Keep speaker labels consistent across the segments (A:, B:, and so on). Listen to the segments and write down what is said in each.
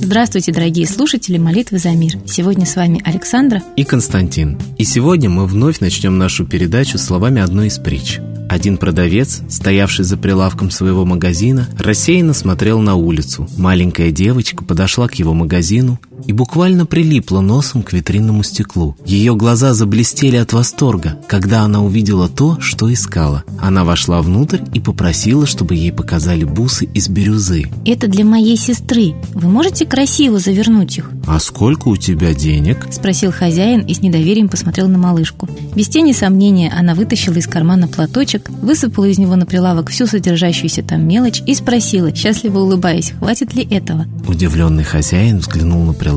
A: Здравствуйте, дорогие слушатели «Молитвы за мир». Сегодня с вами Александра
B: и Константин. И сегодня мы вновь начнем нашу передачу словами одной из притч. Один продавец, стоявший за прилавком своего магазина, рассеянно смотрел на улицу. Маленькая девочка подошла к его магазину и буквально прилипла носом к витринному стеклу. Ее глаза заблестели от восторга, когда она увидела то, что искала. Она вошла внутрь и попросила, чтобы ей показали бусы из бирюзы.
A: «Это для моей сестры. Вы можете красиво завернуть их?»
B: «А сколько у тебя денег?»
A: – спросил хозяин и с недоверием посмотрел на малышку. Без тени сомнения она вытащила из кармана платочек, высыпала из него на прилавок всю содержащуюся там мелочь и спросила, счастливо улыбаясь, хватит ли этого.
B: Удивленный хозяин взглянул на прилавок.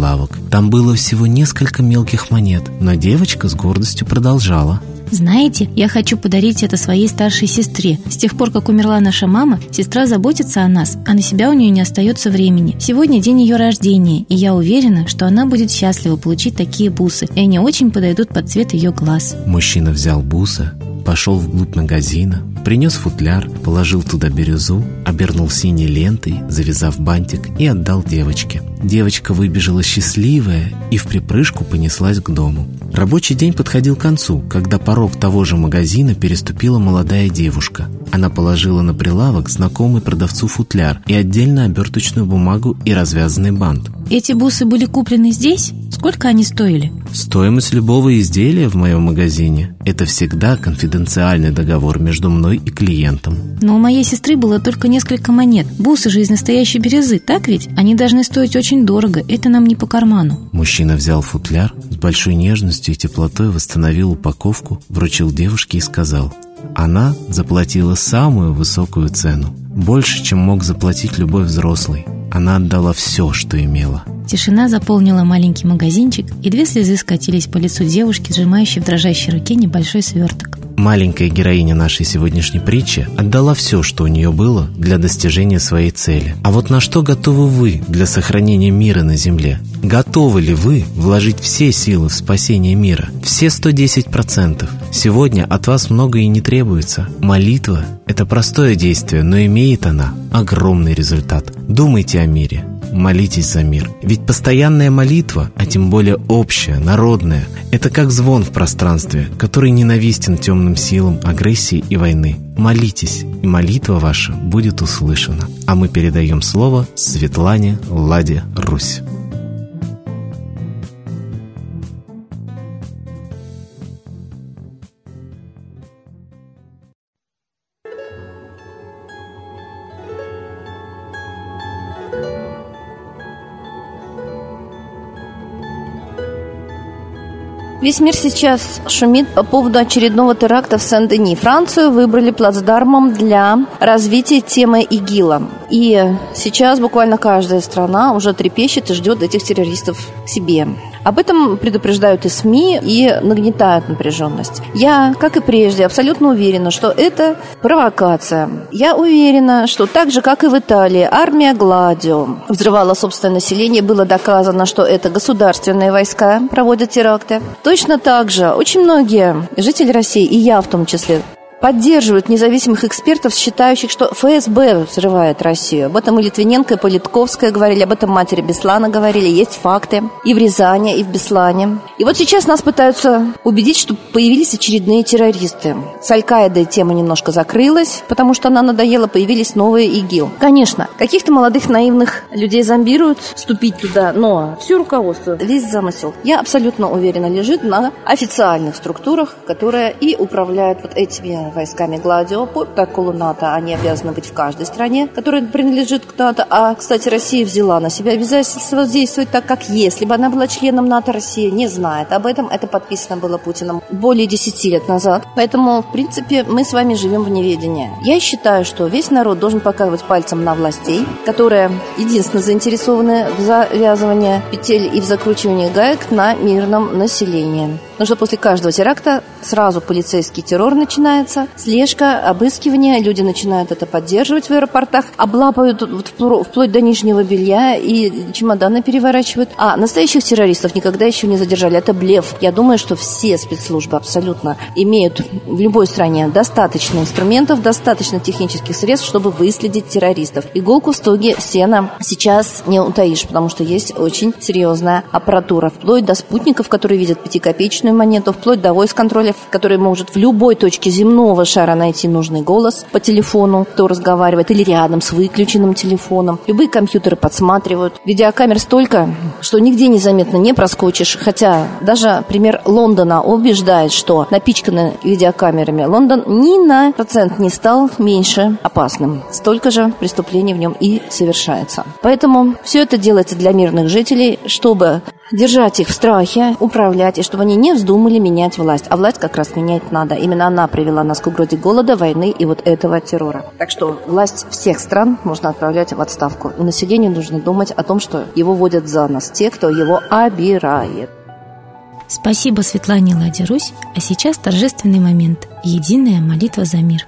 B: Там было всего несколько мелких монет, но девочка с гордостью продолжала.
A: Знаете, я хочу подарить это своей старшей сестре. С тех пор, как умерла наша мама, сестра заботится о нас, а на себя у нее не остается времени. Сегодня день ее рождения, и я уверена, что она будет счастлива получить такие бусы, и они очень подойдут под цвет ее глаз.
B: Мужчина взял бусы, пошел вглубь магазина, принес футляр, положил туда бирюзу, обернул синей лентой, завязав бантик и отдал девочке. Девочка выбежала счастливая и в припрыжку понеслась к дому. Рабочий день подходил к концу, когда порог того же магазина переступила молодая девушка. Она положила на прилавок знакомый продавцу футляр и отдельно оберточную бумагу и развязанный бант.
A: Эти бусы были куплены здесь? Сколько они стоили?
B: Стоимость любого изделия в моем магазине – это всегда конфиденциальный договор между мной и клиентом.
A: Но у моей сестры было только несколько монет. Бусы же из настоящей бирюзы, так ведь? Они должны стоить очень дорого, это нам не по карману.
B: Мужчина взял футляр, с большой нежностью и теплотой восстановил упаковку, вручил девушке и сказал – она заплатила самую высокую цену, больше, чем мог заплатить любой взрослый. Она отдала все, что имела.
A: Тишина заполнила маленький магазинчик, и две слезы скатились по лицу девушки, сжимающей в дрожащей руке небольшой сверток.
B: Маленькая героиня нашей сегодняшней притчи отдала все, что у нее было для достижения своей цели. А вот на что готовы вы для сохранения мира на Земле? Готовы ли вы вложить все силы в спасение мира? Все 110%. Сегодня от вас многое и не требуется. Молитва – это простое действие, но имеет она огромный результат. Думайте о мире, молитесь за мир. Ведь постоянная молитва, а тем более общая, народная, это как звон в пространстве, который ненавистен темным силам агрессии и войны. Молитесь, и молитва ваша будет услышана. А мы передаем слово Светлане Ладе Русь.
C: Весь мир сейчас шумит по поводу очередного теракта в Сен-Дени. Францию выбрали плацдармом для развития темы ИГИЛа. И сейчас буквально каждая страна уже трепещет и ждет этих террористов себе. Об этом предупреждают и СМИ, и нагнетают напряженность. Я, как и прежде, абсолютно уверена, что это провокация. Я уверена, что так же, как и в Италии, армия Гладио взрывала собственное население. Было доказано, что это государственные войска проводят теракты. Точно так же очень многие жители России, и я в том числе, поддерживают независимых экспертов, считающих, что ФСБ взрывает Россию. Об этом и Литвиненко, и Политковская говорили, об этом матери Беслана говорили. Есть факты и в Рязани, и в Беслане. И вот сейчас нас пытаются убедить, что появились очередные террористы. С Аль-Каидой тема немножко закрылась, потому что она надоела, появились новые ИГИЛ. Конечно, каких-то молодых наивных людей зомбируют вступить туда, но все руководство, весь замысел, я абсолютно уверена, лежит на официальных структурах, которые и управляют вот этими войсками Гладио по протоколу НАТО. Они обязаны быть в каждой стране, которая принадлежит к НАТО. А, кстати, Россия взяла на себя обязательство действовать так, как если бы она была членом НАТО. Россия не знает об этом. Это подписано было Путиным более 10 лет назад. Поэтому, в принципе, мы с вами живем в неведении. Я считаю, что весь народ должен показывать пальцем на властей, которые единственно заинтересованы в завязывании петель и в закручивании гаек на мирном населении. Потому что после каждого теракта сразу полицейский террор начинается, слежка, обыскивание, люди начинают это поддерживать в аэропортах, облапают вплоть до нижнего белья и чемоданы переворачивают. А настоящих террористов никогда еще не задержали. Это блеф. Я думаю, что все спецслужбы абсолютно имеют в любой стране достаточно инструментов, достаточно технических средств, чтобы выследить террористов. Иголку в стоге сена сейчас не утаишь, потому что есть очень серьезная аппаратура, вплоть до спутников, которые видят пятикопеечную монету, вплоть до войс-контролев, который может в любой точке земного шара найти нужный голос по телефону, кто разговаривает, или рядом с выключенным телефоном. Любые компьютеры подсматривают. Видеокамер столько, что нигде незаметно не проскочишь. Хотя даже пример Лондона убеждает, что напичканный видеокамерами Лондон ни на процент не стал меньше опасным. Столько же преступлений в нем и совершается. Поэтому все это делается для мирных жителей, чтобы держать их в страхе, управлять, и чтобы они не вздумали менять власть. А власть как раз менять надо. Именно она привела нас к угрозе голода, войны и вот этого террора. Так что власть всех стран можно отправлять в отставку. И населению нужно думать о том, что его водят за нас те, кто его обирает.
A: Спасибо Светлане Ладе Русь, а сейчас торжественный момент – единая молитва за мир.